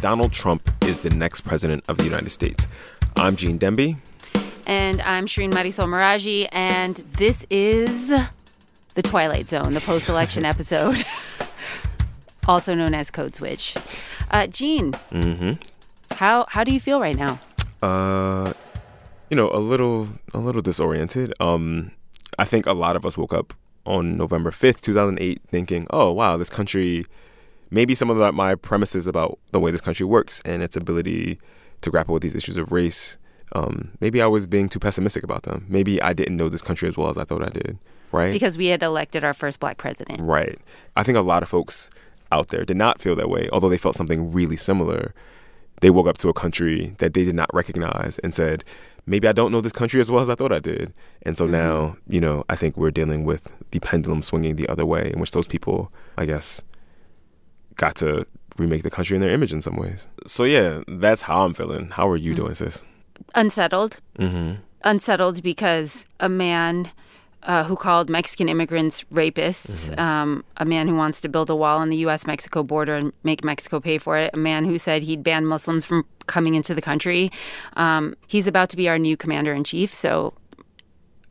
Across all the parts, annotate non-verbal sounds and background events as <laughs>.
Donald Trump is the next president of the United States. I'm Gene Demby. And I'm Shereen Marisol Meraji, and this is The Twilight Zone, the post election <laughs> episode, <laughs> also known as Code Switch. Uh, Gene, Mm-hmm. how, how do you feel right now? Uh, you know, a little, a little disoriented. Um, I think a lot of us woke up on November fifth, two thousand eight, thinking, "Oh, wow, this country." Maybe some of my premises about the way this country works and its ability to grapple with these issues of race. Um, maybe I was being too pessimistic about them. Maybe I didn't know this country as well as I thought I did. Right? Because we had elected our first black president. Right. I think a lot of folks out there did not feel that way, although they felt something really similar. They woke up to a country that they did not recognize and said, maybe I don't know this country as well as I thought I did. And so now, you know, I think we're dealing with the pendulum swinging the other way, in which those people, I guess, got to remake the country in their image in some ways. So yeah, that's how I'm feeling. How are you doing, sis? Unsettled. Mm-hmm. Unsettled because a man uh, who called Mexican immigrants rapists, um, a man who wants to build a wall on the U.S. Mexico border and make Mexico pay for it, a man who said he'd ban Muslims from coming into the country. Um, he's about to be our new commander in chief. So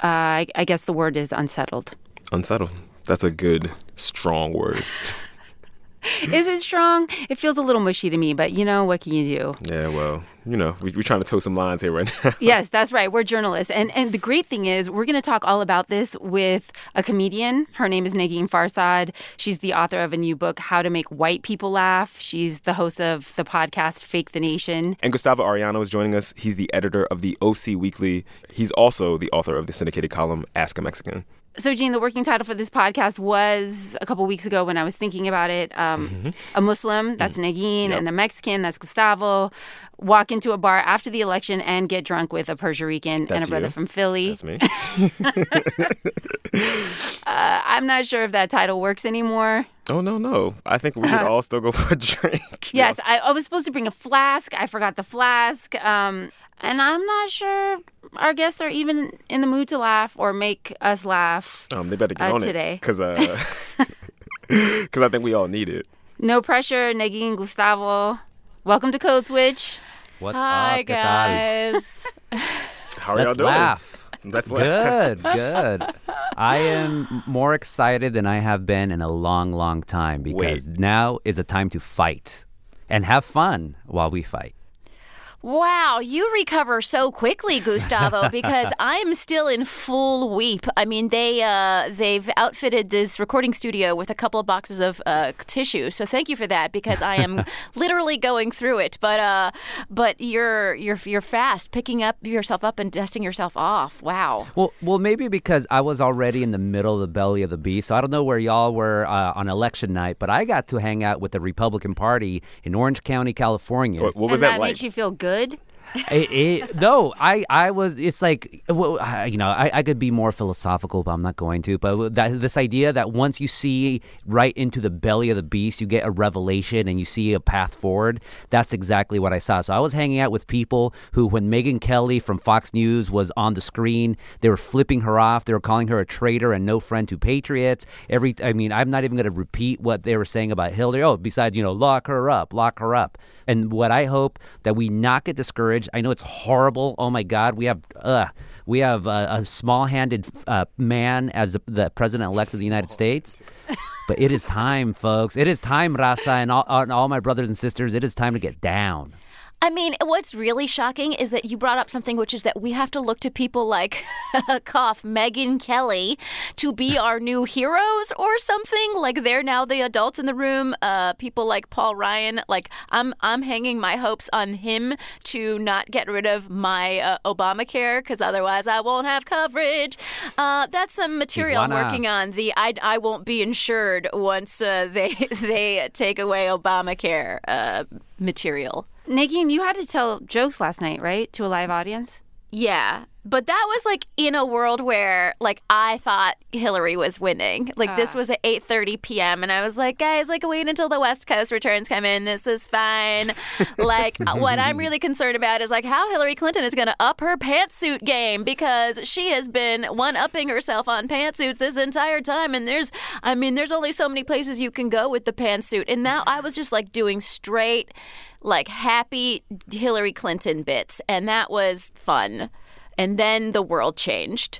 uh, I, I guess the word is unsettled. Unsettled. That's a good, strong word. <laughs> <laughs> is it strong? It feels a little mushy to me, but you know, what can you do? yeah, well, you know, we, we're trying to toe some lines here right now. yes, <laughs> that's right. We're journalists. And and the great thing is we're going to talk all about this with a comedian. Her name is Negin Farsad. She's the author of a new book, How to Make White People Laugh. She's the host of the podcast Fake the Nation. And Gustavo Arellano is joining us. He's the editor of the OC Weekly. He's also the author of the syndicated column Ask a Mexican. So, Gene, the working title for this podcast was a couple weeks ago when I was thinking about it. Um, A Muslim, that's Negin, Yep. and a Mexican, that's Gustavo, walk into a bar after the election and get drunk with a Puerto Rican and a brother you. from Philly. That's me. <laughs> Uh, I'm not sure if that title works anymore. oh, no, no. I think we should <laughs> all still go for a drink. <laughs> Yes, I, I was supposed to bring a flask. I forgot the flask. Um, and I'm not sure our guests are even in the mood to laugh or make us laugh. Um, they better get Uh, on today. it. Because uh, cause I think we all need it. No pressure, Negin Gustavo. Welcome to Code Switch. What's Hi, up? Guys. <laughs> How are y'all Let's doing? laugh. <laughs> Let's laugh. Good, <laughs> good. I am more excited than I have been in a long, long time because now is a time to fight and have fun while we fight. Wow, you recover so quickly, <laughs> Gustavo, because I'm still in full weep. I mean, they uh, they've outfitted this recording studio with a couple of boxes of uh, tissue, so thank you for that because I am <laughs> literally going through it. But uh, but you're you're you're fast, picking up yourself up and dusting yourself off. Wow. Well, well, maybe because I was already in the middle of the belly of the beast. So I don't know where y'all were uh, on election night, but I got to hang out with the Republican Party in Orange County, California. What, what was and that, that like? makes you feel good? It, it, no, I, I was. It's like, well, I- you know, I, I could be more philosophical, but I'm not going to. But that, this idea that once you see right into the belly of the beast, you get a revelation and you see a path forward. That's exactly what I saw. So I was hanging out with people who, when Megyn Kelly from Fox News was on the screen, they were flipping her off. They were calling her a traitor and no friend to patriots. Every, I mean, I'm not even going to repeat what they were saying about Hillary. Oh, besides, you know, lock her up, lock her up. And what I hope that we not get discouraged. I know it's horrible. Oh my God, we have uh, we have a, a small-handed uh, man as the president-elect of the United States. But it is time, folks. It is time, Raza, and all, and all my brothers and sisters. It is time to get down. I mean, what's really shocking is that you brought up something which is that we have to look to people like <laughs> cough Megyn Kelly to be our new heroes or something. Like they're now the adults in the room. Uh, people like Paul Ryan. Like I'm, I'm hanging my hopes on him to not get rid of my uh, Obamacare because otherwise I won't have coverage. Uh, that's some material I'm working on. The I, I won't be insured once uh, they <laughs> they take away Obamacare uh, material. Negin, you had to tell jokes last night, right, to a live audience? Yeah. But that was like in a world where like I thought Hillary was winning. Like this ah. was at 8:30 p.m. and I was like, guys, like wait until the West Coast returns come in. This is fine. <laughs> like uh, what I'm <laughs> really concerned about is like how Hillary Clinton is going to up her pantsuit game because she has been one-upping herself on pantsuits this entire time and there's I mean there's only so many places you can go with the pantsuit. And now I was just like doing straight like happy Hillary Clinton bits and that was fun and then the world changed.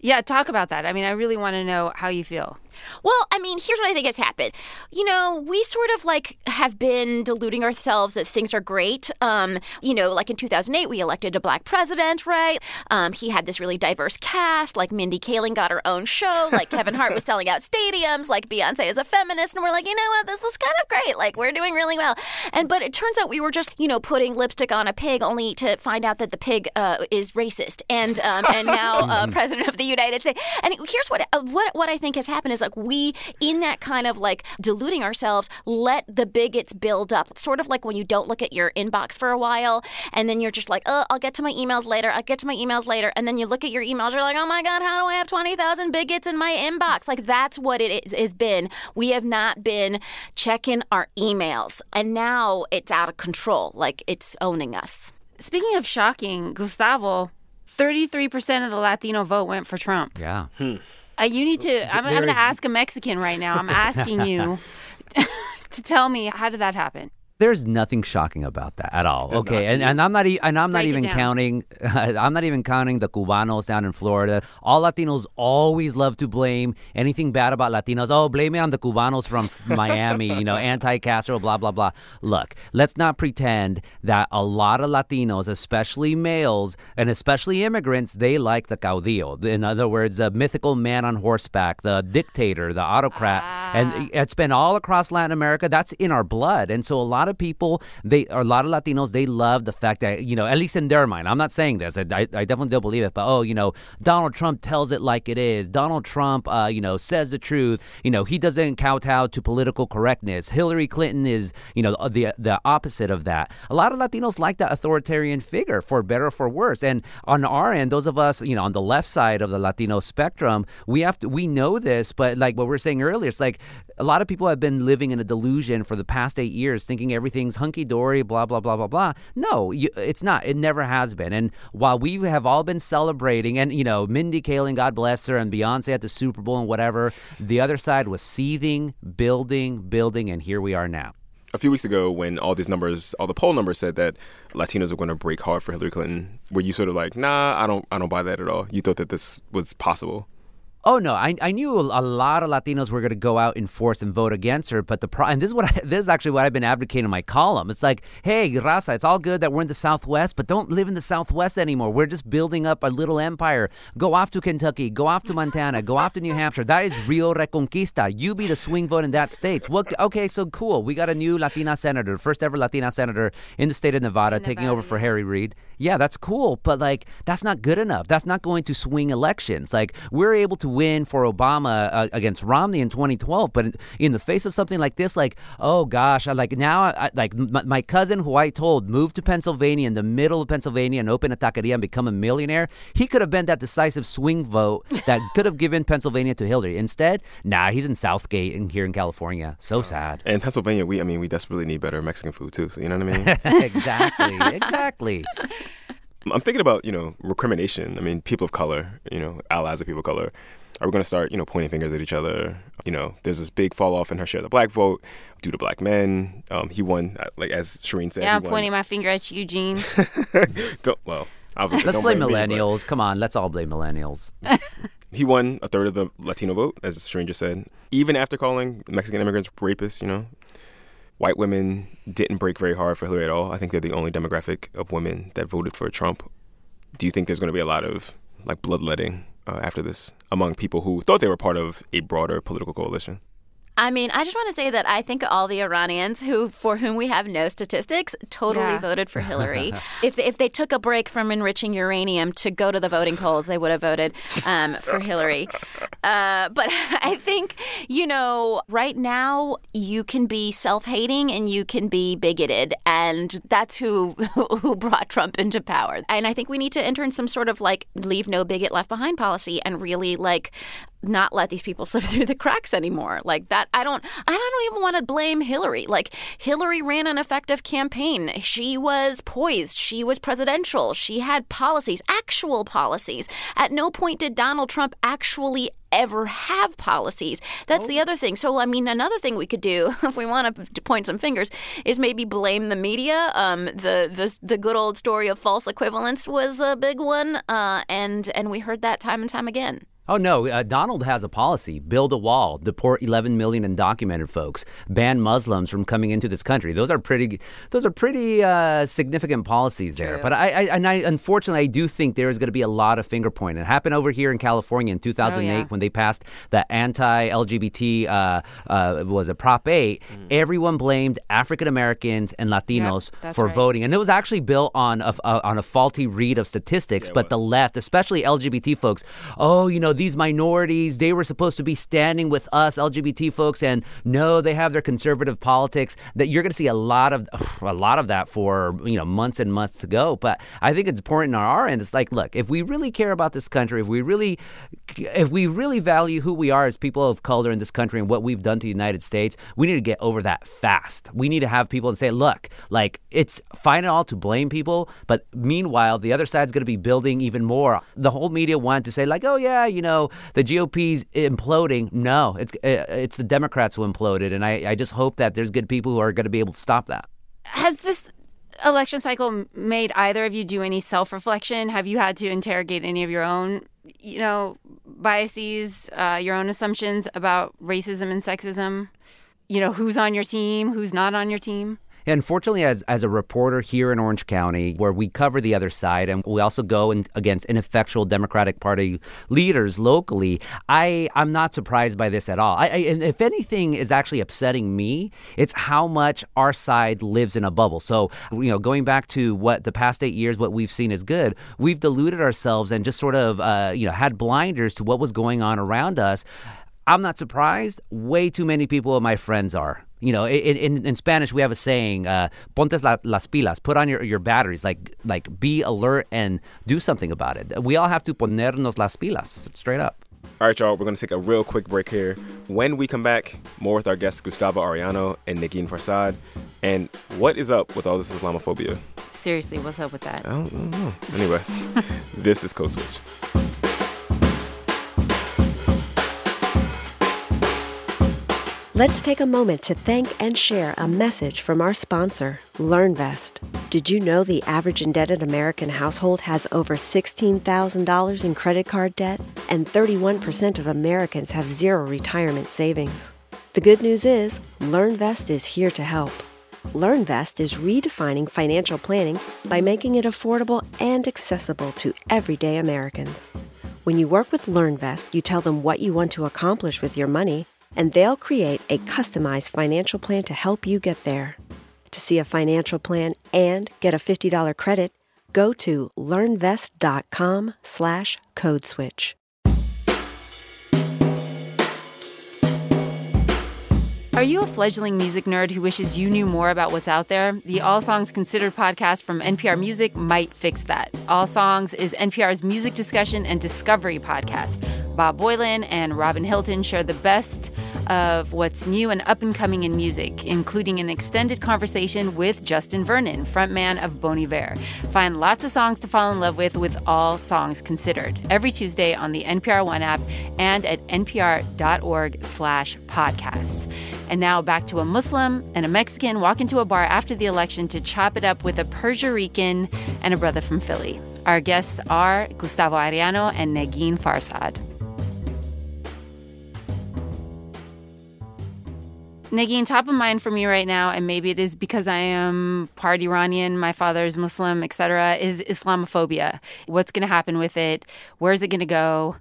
Yeah, talk about that. I mean, I really want to know how you feel. Well, I mean, here's what I think has happened. You know, we sort of like have been deluding ourselves that things are great. Um, you know, like in 2008, we elected a black president, right? Um, he had this really diverse cast. Like Mindy Kaling got her own show. Like Kevin Hart was <laughs> selling out stadiums. Like Beyonce is a feminist, and we're like, you know what? This is kind of great. Like we're doing really well. And but it turns out we were just, you know, putting lipstick on a pig, only to find out that the pig uh, is racist, and um, and now <laughs> uh, president of the United States. And here's what uh, what what I think has happened is like we in that kind of like deluding ourselves let the bigots build up. Sort of like when you don't look at your inbox for a while and then you're just like oh i'll get to my emails later i'll get to my emails later and then you look at your emails you're like oh my god how do i have 20000 bigots in my inbox? Like that's what it is, has been. We have not been checking our emails and now it's out of control like it's owning us. Speaking of shocking, Gustavo, 33% of the Latino vote went for Trump. Yeah. Hmm. Uh, you need to, I'm, I'm going to ask a Mexican right now. I'm asking you <laughs> <laughs> to tell me how did that happen? There's nothing shocking about that at all. There's okay, and, and I'm not e- and I'm Break it even counting. <laughs> I'm not even counting the Cubanos down in Florida. All Latinos always love to blame anything bad about Latinos. Oh, blame it on the Cubanos from Miami. You know, <laughs> anti-Castro, blah blah blah. Look, let's not pretend that a lot of Latinos, especially males and especially immigrants, they like the caudillo. In other words, the mythical man on horseback, the dictator, the autocrat, and it's been all across Latin America. That's in our blood, and so a lot of people, they or a lot of Latinos, they love the fact that you know, at least in their mind. I'm not saying this. I, I, I definitely don't believe it, but oh, you know, Donald Trump tells it like it is. Donald Trump, uh, you know, says the truth. You know, he doesn't kowtow to political correctness. Hillary Clinton is, you know, the the opposite of that. A lot of Latinos like that authoritarian figure, for better or for worse. And on our end, those of us, you know, on the left side of the Latino spectrum, we have to we know this, but like what we we're saying earlier, it's like a lot of people have been living in a delusion for the past eight years, thinking everything's hunky dory, blah blah blah blah blah. No, you, it's not. It never has been. And while we have all been celebrating, and you know, Mindy Kaling, God bless her, and Beyonce at the Super Bowl and whatever, the other side was seething, building, building, and here we are now. a few weeks ago when all these numbers, all the poll numbers said that Latinos were going to break hard for Hillary Clinton, were you sort of like, nah, I don't, I don't buy that at all? You thought that this was possible? Oh no, I, I knew a lot of Latinos were going to go out in force and vote against her, but the pro- and this is what I, <laughs> this is actually what I've been advocating in my column. It's like, hey, Raza, it's all good that we're in the Southwest, but don't live in the Southwest anymore. We're just building up a little empire. Go off to Kentucky, go off to Montana, go off to New Hampshire. That is Rio Reconquista. You be the swing vote in that state. Well, okay, so cool. We got a new Latina senator, first ever Latina senator in the state of Nevada, taking over for Harry Reid. Yeah, that's cool, but like that's not good enough. That's not going to swing elections. Like we're able to win for Obama uh, against Romney in 2012, but in, in the face of something like this, like oh gosh, I like now, I, like my, my cousin who I told moved to Pennsylvania in the middle of Pennsylvania and open a taqueria and become a millionaire. He could have been that decisive swing vote that <laughs> could have given Pennsylvania to Hillary. Instead, nah, he's in Southgate and here in California. So sad. And Pennsylvania, we, I mean, we desperately need better Mexican food too. So you know what I mean? <laughs> exactly, exactly. <laughs> I'm thinking about, you know, recrimination. I mean, people of color, you know, allies of people of color. Are we going to start, you know, pointing fingers at each other? You know, there's this big fall off in her share of the black vote due to black men. Um, he won, uh, like as Shereen said. Yeah, I'm won. pointing my finger at you, Gene. <laughs> Don't, well, obviously, Let's don't blame me, but- millennials. Come on, let's all blame millennials. <laughs> He won a third of the Latino vote, as Shereen just said. Even after calling Mexican immigrants rapists, you know, white women didn't break very hard for Hillary at all. I think they're the only demographic of women that voted for Trump. Do you think there's going to be a lot of like bloodletting uh, after this among people who thought they were part of a broader political coalition? I mean, I just want to say that I think all the Iranians who, for whom we have no statistics, totally Yeah. voted for Hillary. <laughs> if they, if they took a break from enriching uranium to go to the voting polls, they would have voted um, for Hillary. Uh, but <laughs> I think you know, right now you can be self-hating and you can be bigoted, and that's who <laughs> who brought Trump into power. And I think we need to enter in some sort of like leave no bigot left behind policy and really like not let these people <laughs> slip through the cracks anymore. Like that, I don't, I don't even want to blame Hillary. Like Hillary ran an effective campaign. She was poised. She was presidential. She had policies, actual policies. At no point did Donald Trump actually ever have policies. That's the other thing. So, I mean, another thing we could do, <laughs> if we want to point some fingers, is maybe blame the media. Um, the the the good old story of false equivalence was a big one, uh, and and we heard that time and time again. Oh no, uh, Donald has a policy: build a wall, deport 11 million undocumented folks, ban Muslims from coming into this country. Those are pretty, those are pretty uh, significant policies there. But I, I, and I, unfortunately, I do think there is going to be a lot of finger pointing. It happened over here in California in 2008 yeah. when they passed the anti-LGBT uh, uh, was a Prop 8. Everyone blamed African Americans and Latinos that's for right. voting, and it was actually built on a, a- on a faulty read of statistics. but the left, especially LGBT folks, oh, you know, these minorities, they were supposed to be standing with us LGBT folks, and no, they have their conservative politics. That you're going to see a lot of <sighs> a lot of that for you know months and months to go. But I think it's important on our end. It's like, look, if we really care about this country, if we really, if we really value who we are as people of color in this country and what we've done to the United States, we need to get over that fast. We need to have people and say, look, like it's fine and all to blame people, but meanwhile, the other side's going to be building even more. The whole media wanted to say, like, oh yeah, you know, the GOP's imploding. No, it's uh, it's the Democrats who imploded, and I, I just hope that there's good people who are going to be able to stop that. Has this election cycle made either of you do any self reflection? Have you had to interrogate any of your own, you know, biases, uh, your own assumptions about racism and sexism? You know, who's on your team, who's not on your team? Unfortunately, as, as a reporter here in Orange County, where we cover the other side and we also go in, against ineffectual Democratic Party leaders locally, I, I'm not surprised by this at all. I, I, and if anything is actually upsetting me, it's how much our side lives in a bubble. So, you know, going back to what the past eight years, what we've seen is good, we've deluded ourselves and just sort of, uh, you know, had blinders to what was going on around us. I'm not surprised. Way too many people of my friends are. You know, in, in, in Spanish we have a saying, uh, "Ponte la, las pilas," put on your, your batteries, like like be alert and do something about it. We all have to ponernos las pilas, straight up. All right, y'all, we're going to take a real quick break here. When we come back, more with our guests Gustavo Arellano and Negin Farsad. And what is up with all this Islamophobia? Seriously, what's up with that? I don't, I don't know. Anyway, <laughs> this is Code Switch. Let's take a moment to thank and share a message from our sponsor, LearnVest. Did you know the average indebted American household has over $16,000 in credit card debt? And 31% of Americans have zero retirement savings. The good news is, LearnVest is here to help. LearnVest is redefining financial planning by making it affordable and accessible to everyday Americans. When you work with LearnVest, you tell them what you want to accomplish with your money, and they'll create a customized financial plan to help you get there. To see a financial plan and get a $50 credit, go to learnvest.com slash code switch. Are you a fledgling music nerd who wishes you knew more about what's out there? The All Songs Considered podcast from NPR Music might fix that. All Songs is NPR's music discussion and discovery podcast. Bob Boilen and Robin Hilton share the best of what's new and up and coming in music, including an extended conversation with Justin Vernon, frontman of Bon Iver. Find lots of songs to fall in love with with All Songs Considered every Tuesday on the NPR One app and at npr.org slash podcasts. And now back to a Muslim and a Mexican walk into a bar after the election to chop it up with a Puerto Rican and a brother from Philly. Our guests are Gustavo Arellano and Negin Farsad. Negin, top of mind for me right now, and maybe it is because I am part Iranian, my father is Muslim, etc., is Islamophobia. What's going to happen with it? Where's it going to go?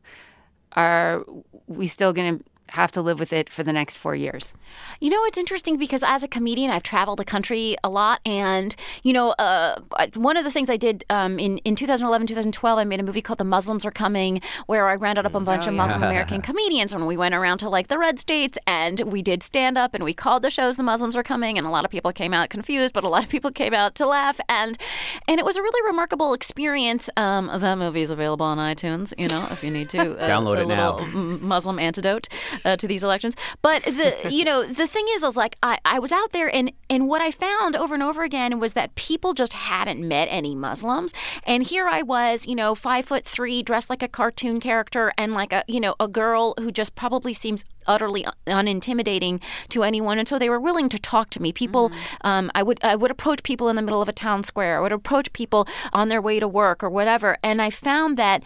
Are we still going to have to live with it for the next four years. You know, it's interesting because as a comedian, I've traveled the country a lot. And, you know, uh, one of the things I did um, in, in 2011, 2012, I made a movie called The Muslims Are Coming, where I rounded up a bunch Oh, of. Muslim American <laughs> comedians. And we went around to like the red states and we did stand up and we called the shows The Muslims Are Coming. And a lot of people came out confused, but a lot of people came out to laugh. And, and it was a really remarkable experience. Um, that movie is available on iTunes, you know, if you need to. <laughs> uh, Download a it now. Muslim antidote uh, to these elections. But the you know the thing is, I was like I, I was out there and and what I found over and over again was that people just hadn't met any Muslims, and here I was, you know, five foot three, dressed like a cartoon character, and like a you know a girl who just probably seems utterly unintimidating to anyone. And so they were willing to talk to me. People um, i would i would approach people in the middle of a town square. I would approach people on their way to work or whatever. And i found that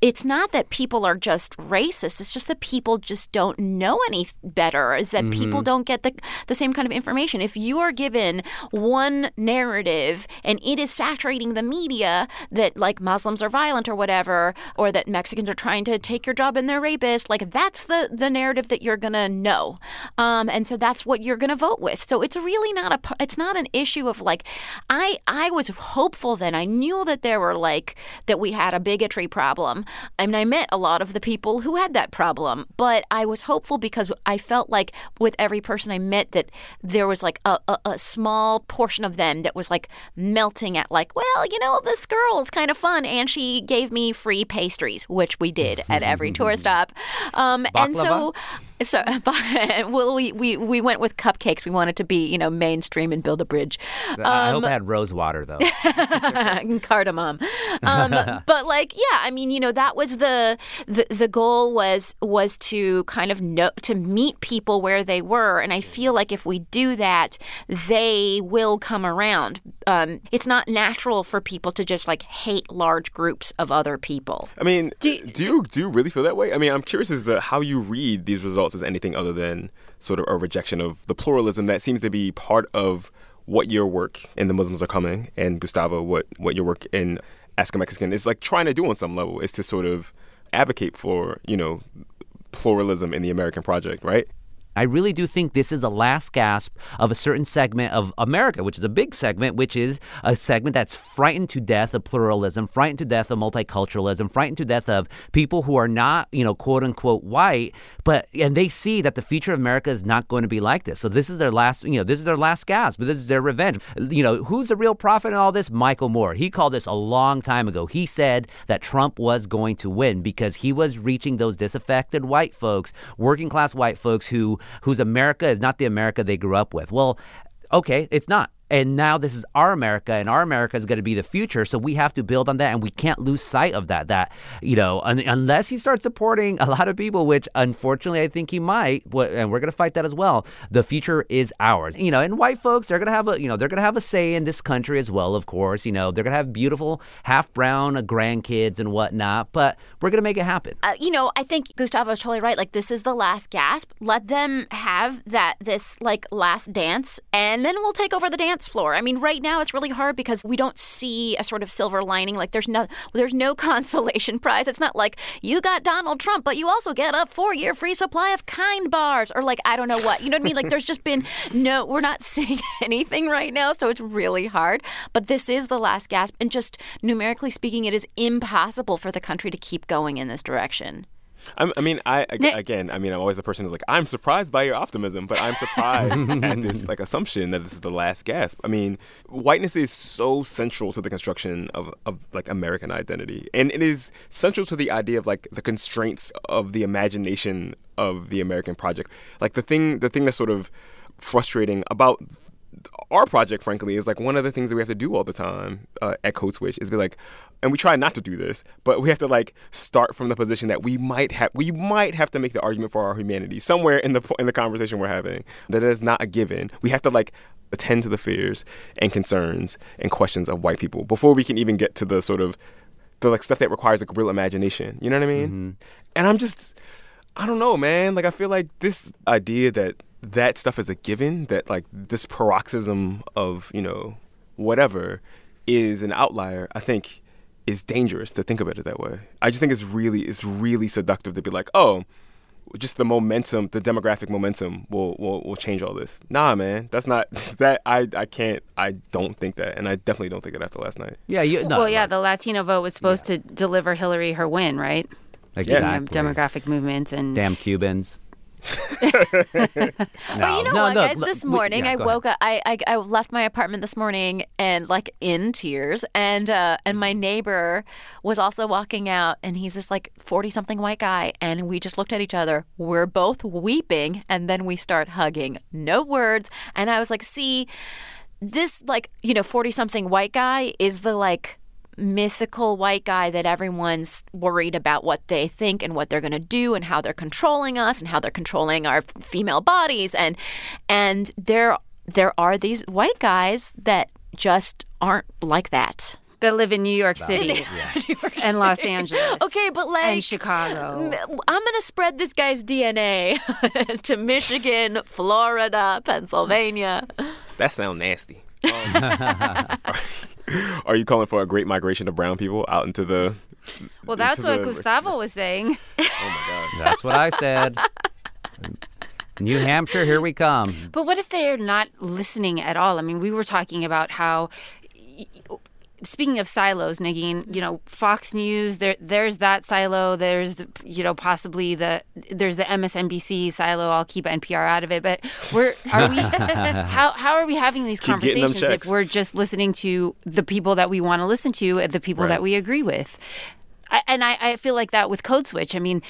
it's not that people are just racist. It's just that people just don't know any better. Is that people don't get the the same kind of information. If you are given one narrative and it is saturating the media that like Muslims are violent or whatever, or that Mexicans are trying to take your job and they're rapists, like that's the the narrative that you're gonna know, um, and so that's what you're gonna vote with. So it's really not a it's not an issue of like I I was hopeful then. I knew that there were like that we had a bigotry problem. I mean, I met a lot of the people who had that problem, but I was hopeful because I felt like with every person I met that there was like a, a, a small portion of them that was like melting at like, well, you know, this girl's kind of fun, and she gave me free pastries, which we did at every tour stop. Um, and so. So, <laughs> but, well, we, we we went with cupcakes. We wanted to be, you know, mainstream and build a bridge. I hope I had rose water though. <laughs> and cardamom. Um, <laughs> but like, yeah, I mean, you know, that was the, the the goal was was to kind of know to meet people where they were, and I feel like if we do that, they will come around. Um, it's not natural for people to just like hate large groups of other people. I mean, Do- do, you do you really feel that way? I mean, I'm curious as to how you read these results as anything other than sort of a rejection of the pluralism that seems to be part of what your work in The Muslims Are Coming and Gustavo, what what your work in Ask a Mexican is like trying to do on some level is to sort of advocate for you know pluralism in the American project, right? I really do think this is the last gasp of a certain segment of America, which is a big segment, which is a segment that's frightened to death of pluralism, frightened to death of multiculturalism, frightened to death of people who are not, you know, quote unquote white, but and they see that the future of America is not going to be like this. So this is their last, you know, this is their last gasp, but this is their revenge. You know, who's the real prophet in all this? Michael Moore. He called this a long time ago. He said that Trump was going to win because he was reaching those disaffected white folks, working class white folks who whose America is not the America they grew up with. Well, okay, it's not. And now this is our America, and our America is going to be the future. So we have to build on that, and we can't lose sight of that. That you know, un- unless he starts supporting a lot of people, which unfortunately I think he might, and we're going to fight that as well. The future is ours. You know, and white folks, they're going to have a, you know, they're going to have a say in this country as well. Of course, you know, they're going to have beautiful half brown grandkids and whatnot. But we're going to make it happen. uh, you know, I think Gustavo Gustavo's totally right. Like, this is the last gasp. Let them have that, this like last dance, and then we'll take over the dance floor. I mean, right now it's really hard because we don't see a sort of silver lining. Like, there's no, there's no <laughs> consolation prize. It's not like you got Donald Trump, but you also get a four-year free supply of Kind bars, or like I don't know what. You know what I mean? Like, there's just been <laughs> no, we're not <laughs> seeing anything right now, so it's really hard. But this is the last gasp, and just numerically speaking, it is impossible for the country to keep going in this direction. I'm, I mean, I again, I mean, I'm always the person who's like, I'm surprised by your optimism, but I'm surprised <laughs> at this like assumption that this is the last gasp. I mean, whiteness is so central to the construction of, of like American identity, and it is central to the idea of like the constraints of the imagination of the American project. Like the thing, the thing that's sort of frustrating about our project, frankly, is like one of the things that we have to do all the time uh, at Code Switch is be like, and we try not to do this, but we have to like start from the position that we might have, we might have to make the argument for our humanity somewhere in the in the conversation we're having that is not a given. We have to like attend to the fears and concerns and questions of white people before we can even get to the sort of the like stuff that requires like real imagination. You know what I mean? And I'm just, I don't know, man. Like I feel like this idea that that stuff is a given, that like this paroxysm of you know whatever is an outlier. I think is dangerous to think about it that way. I just think it's really it's really seductive to be like, oh, just the momentum, the demographic momentum will, will will change all this. Nah, man, that's not <laughs> that. I I can't. I don't think that, and I definitely don't think it after last night. Yeah, you, no, well, yeah, the Latino vote was supposed to deliver Hillary her win, right? exactly. You um, know, demographic movements and Damn Cubans. <laughs> Well, you know No, what, no, guys? l- This we- morning, yeah, I go ahead. woke up. I, I I left my apartment this morning and like in tears, and uh, and my neighbor was also walking out, and he's this like forty something white guy, and we just looked at each other. We're both weeping, and then we start hugging. No words, and I was like, see, this like you know forty something white guy is the like mythical white guy that everyone's worried about what they think and what they're going to do and how they're controlling us and how they're controlling our female bodies and and there there are these white guys that just aren't like that that live in New York City <laughs> <laughs> and Los Angeles. okay but like and Chicago. I'm going to spread this guy's DNA <laughs> to Michigan, Florida, Pennsylvania. That sounds nasty. Um, <laughs> are you calling for a great migration of brown people out into the? Well, that's what the Gustavo was saying. <laughs> <laughs> Oh my gosh. That's what I said. New Hampshire, here we come. But what if they're not listening at all? I mean, we were talking about how. Speaking of silos, Negin, you know, Fox News, there, there's that silo. There's, you know, possibly the there's the MSNBC silo. I'll keep NPR out of it. But we're are we <laughs> how how are we having these Keep conversations if we're just listening to the people that we want to listen to, the people Right. that we agree with? I, and I, I feel like that with Code Switch. I mean,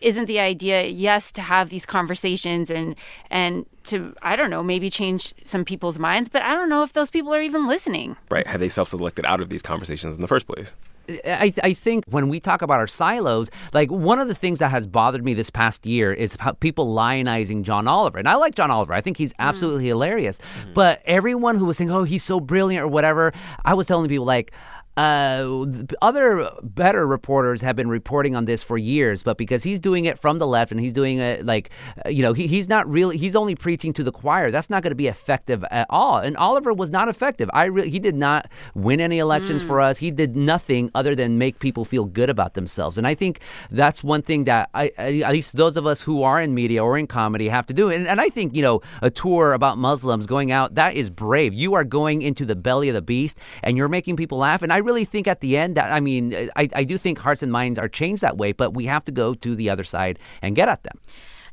isn't the idea yes to have these conversations and and to I don't know maybe change some people's minds, but I don't know if those people are even listening. Right? Have they self-selected out of these conversations in the first place? I, I think when we talk about our silos, like one of the things that has bothered me this past year is how people lionizing John Oliver. And I like John Oliver. I think he's mm. absolutely hilarious. Mm. But everyone who was saying, oh, he's so brilliant or whatever, I was telling people, like, uh, other better reporters have been reporting on this for years, but because he's doing it from the left and he's doing it like, uh, you know, he, he's not really, he's only preaching to the choir. That's not going to be effective at all. And Oliver was not effective. I really, he did not win any elections for us. He did nothing other than make people feel good about themselves. And I think that's one thing that I at least those of us who are in media or in comedy have to do. And, and I think, you know, a tour about Muslims going out, that is brave. You are going into the belly of the beast and you're making people laugh. And I really think at the end that, I mean, I, I do think hearts and minds are changed that way, but we have to go to the other side and get at them.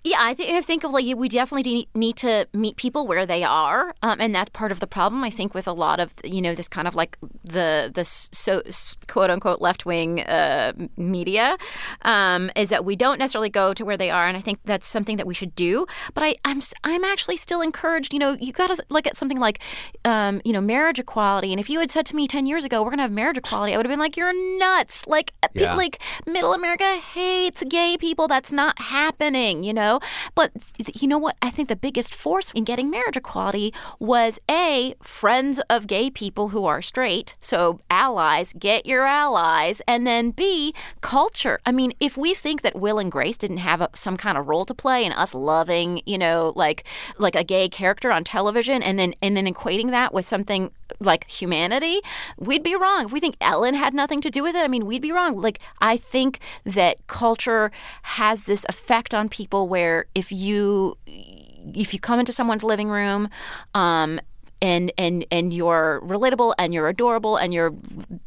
Yeah, I think I think of like we definitely de- need to meet people where they are, um, and that's part of the problem. I think with a lot of you know this kind of like the the so quote unquote left wing uh, media um, is that we don't necessarily go to where they are, and I think that's something that we should do. But I I'm I'm actually still encouraged. You know, you got to look at something like um, you know marriage equality, and if you had said to me ten years ago we're gonna have marriage equality, I would have been like you're nuts. Like pe- like middle America hates gay people. That's not happening, you know? But you know what? I think the biggest force in getting marriage equality was A, friends of gay people who are straight. So allies, get your allies. And then B, culture. I mean, if we think that Will and Grace didn't have a, some kind of role to play in us loving, you know, like like a gay character on television and then and then equating that with something like humanity, we'd be wrong. If we think Ellen had nothing to do with it, I mean, we'd be wrong. Like, I think that culture has this effect on people where if you if you come into someone's living room, um, and and and you're relatable and you're adorable and you're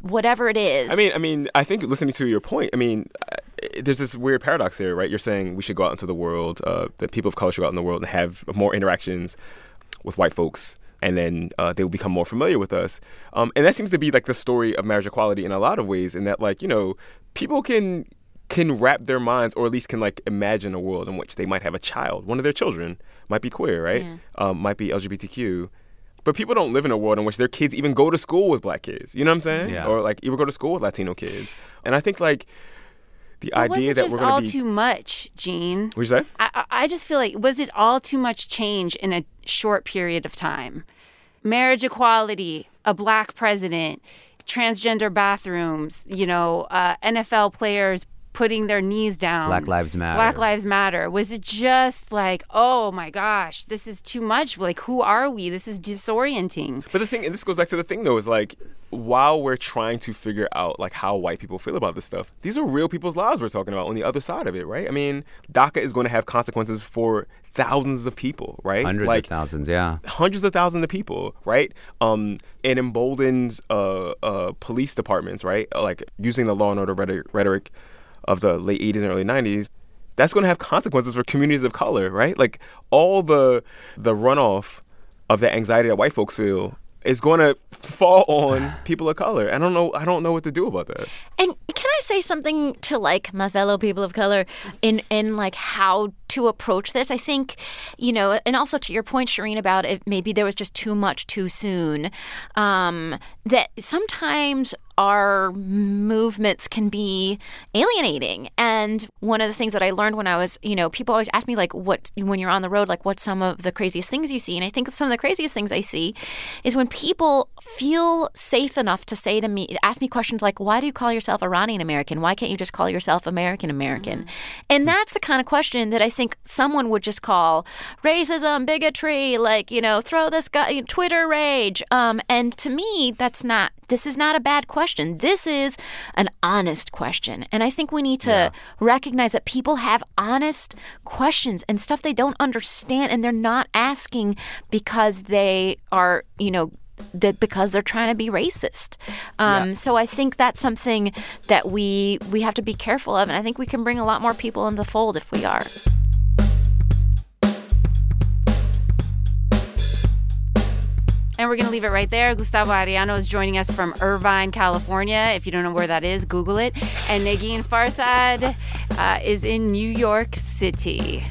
whatever it is. I mean, I mean, I think listening to your point, I mean, uh, there's this weird paradox here, right? You're saying we should go out into the world, uh, that people of color should go out in the world and have more interactions with white folks, and then uh, they will become more familiar with us. Um, and that seems to be like the story of marriage equality in a lot of ways, in that, like, you know, people can can wrap their minds, or at least can like imagine a world in which they might have a child. One of their children might be queer, right? Um, might be LGBTQ. But people don't live in a world in which their kids even go to school with black kids. You know what I'm saying? Yeah. Or like even go to school with Latino kids. And I think like the But was idea it that just we're gonna all be. too much, Gene? What'd you say? I, I I just feel like was it all too much change in a short period of time? Marriage equality, a black president, transgender bathrooms, you know, uh, NFL players putting their knees down. Black Lives Matter. Black Lives Matter. Was it just like, oh my gosh, this is too much? Like, who are we? This is disorienting. But the thing, and this goes back to the thing though, is like while we're trying to figure out like how white people feel about this stuff, these are real people's lives we're talking about on the other side of it, right? I mean, DACA is going to have consequences for thousands of people, right? Hundreds like, of thousands, yeah. hundreds of thousands of people, right? Um, it emboldens uh, uh, police departments, right? Like using the law and order rhetoric, rhetoric of the late 80s and early 90s. That's going to have consequences for communities of color, right? Like all the the runoff of the anxiety that white folks feel is going to fall on <sighs> people of color. I don't know. I don't know what to do about that. And can I say something to like my fellow people of color in in like how to approach this? I think, you know, and also to your point, Shereen, about it maybe there was just too much too soon. Um, that sometimes our movements can be alienating. And one of the things that I learned when I was, you know, people always ask me like what when you're on the road, like what's some of the craziest things you see? And I think some of the craziest things I see is when people feel safe enough to say to me, ask me questions like, why do you call yourself Iranian American? Why can't you just call yourself American American? And that's the kind of question that I think someone would just call racism, bigotry, like, you know, throw this guy Twitter rage. Um, and to me, that's not this is not a bad question. This is an honest question. And I think we need to recognize that people have honest questions and stuff they don't understand and they're not asking because they are, you know, that because they're trying to be racist. Um, Yeah. So I think that's something that we we have to be careful of, and I think we can bring a lot more people in the fold if we are. And we're going to leave it right there. Gustavo Arellano is joining us from Irvine, California. If you don't know where that is, Google it. And Negin Farsad uh, is in New York City.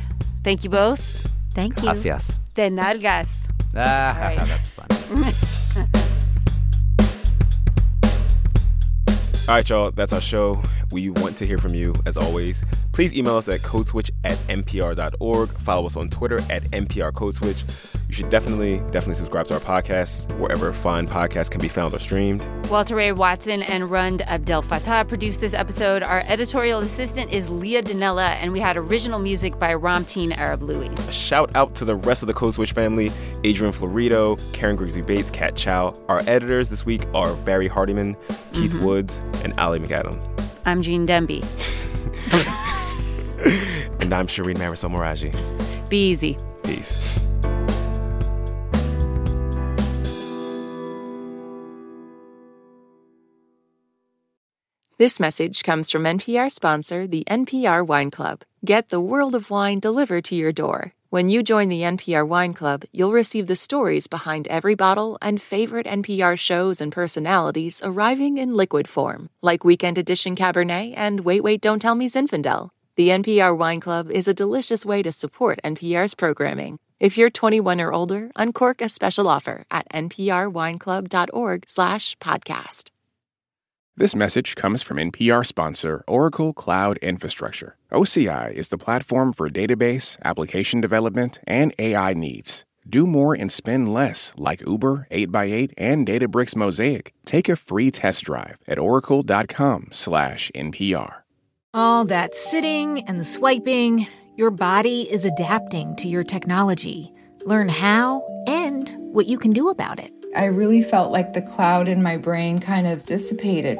Thank you both. Thank you. Gracias. De nalgas. Ah, right. that's fun. <laughs> All right, y'all. That's our show. We want to hear from you, as always. Please email us at codeswitch at npr.org. Follow us on Twitter at npr codeswitch. You should definitely, definitely subscribe to our podcast wherever fine podcasts can be found or streamed. Walter Ray Watson and Rund Abdelfatah produced this episode. Our editorial assistant is Leah Donnella, and we had original music by Ramtin Arablouei. A shout out to the rest of the Code Switch family Adrian Florido, Karen Grigsby Bates, Kat Chow. Our editors this week are Barrie Hardymon, Keith mm-hmm. Woods, and Ali McAdam. I'm Gene Demby. <laughs> And I'm Shereen Marisol Meraji. Be easy. Peace. This message comes from NPR sponsor, the NPR Wine Club. Get the world of wine delivered to your door. When you join the NPR Wine Club, you'll receive the stories behind every bottle and favorite NPR shows and personalities arriving in liquid form, like Weekend Edition Cabernet and Wait Wait Don't Tell Me Zinfandel. The NPR Wine Club is a delicious way to support NPR's programming. If you're 21 or older, uncork a special offer at nprwineclub.org/podcast. This message comes from NPR sponsor Oracle Cloud Infrastructure. OCI is the platform for database, application development, and AI needs. Do more and spend less, like Uber, 8x8, and Databricks Mosaic. Take a free test drive at oracle.com/npr. All that sitting and swiping, your body is adapting to your technology. Learn how and what you can do about it. I really felt like the cloud in my brain kind of dissipated.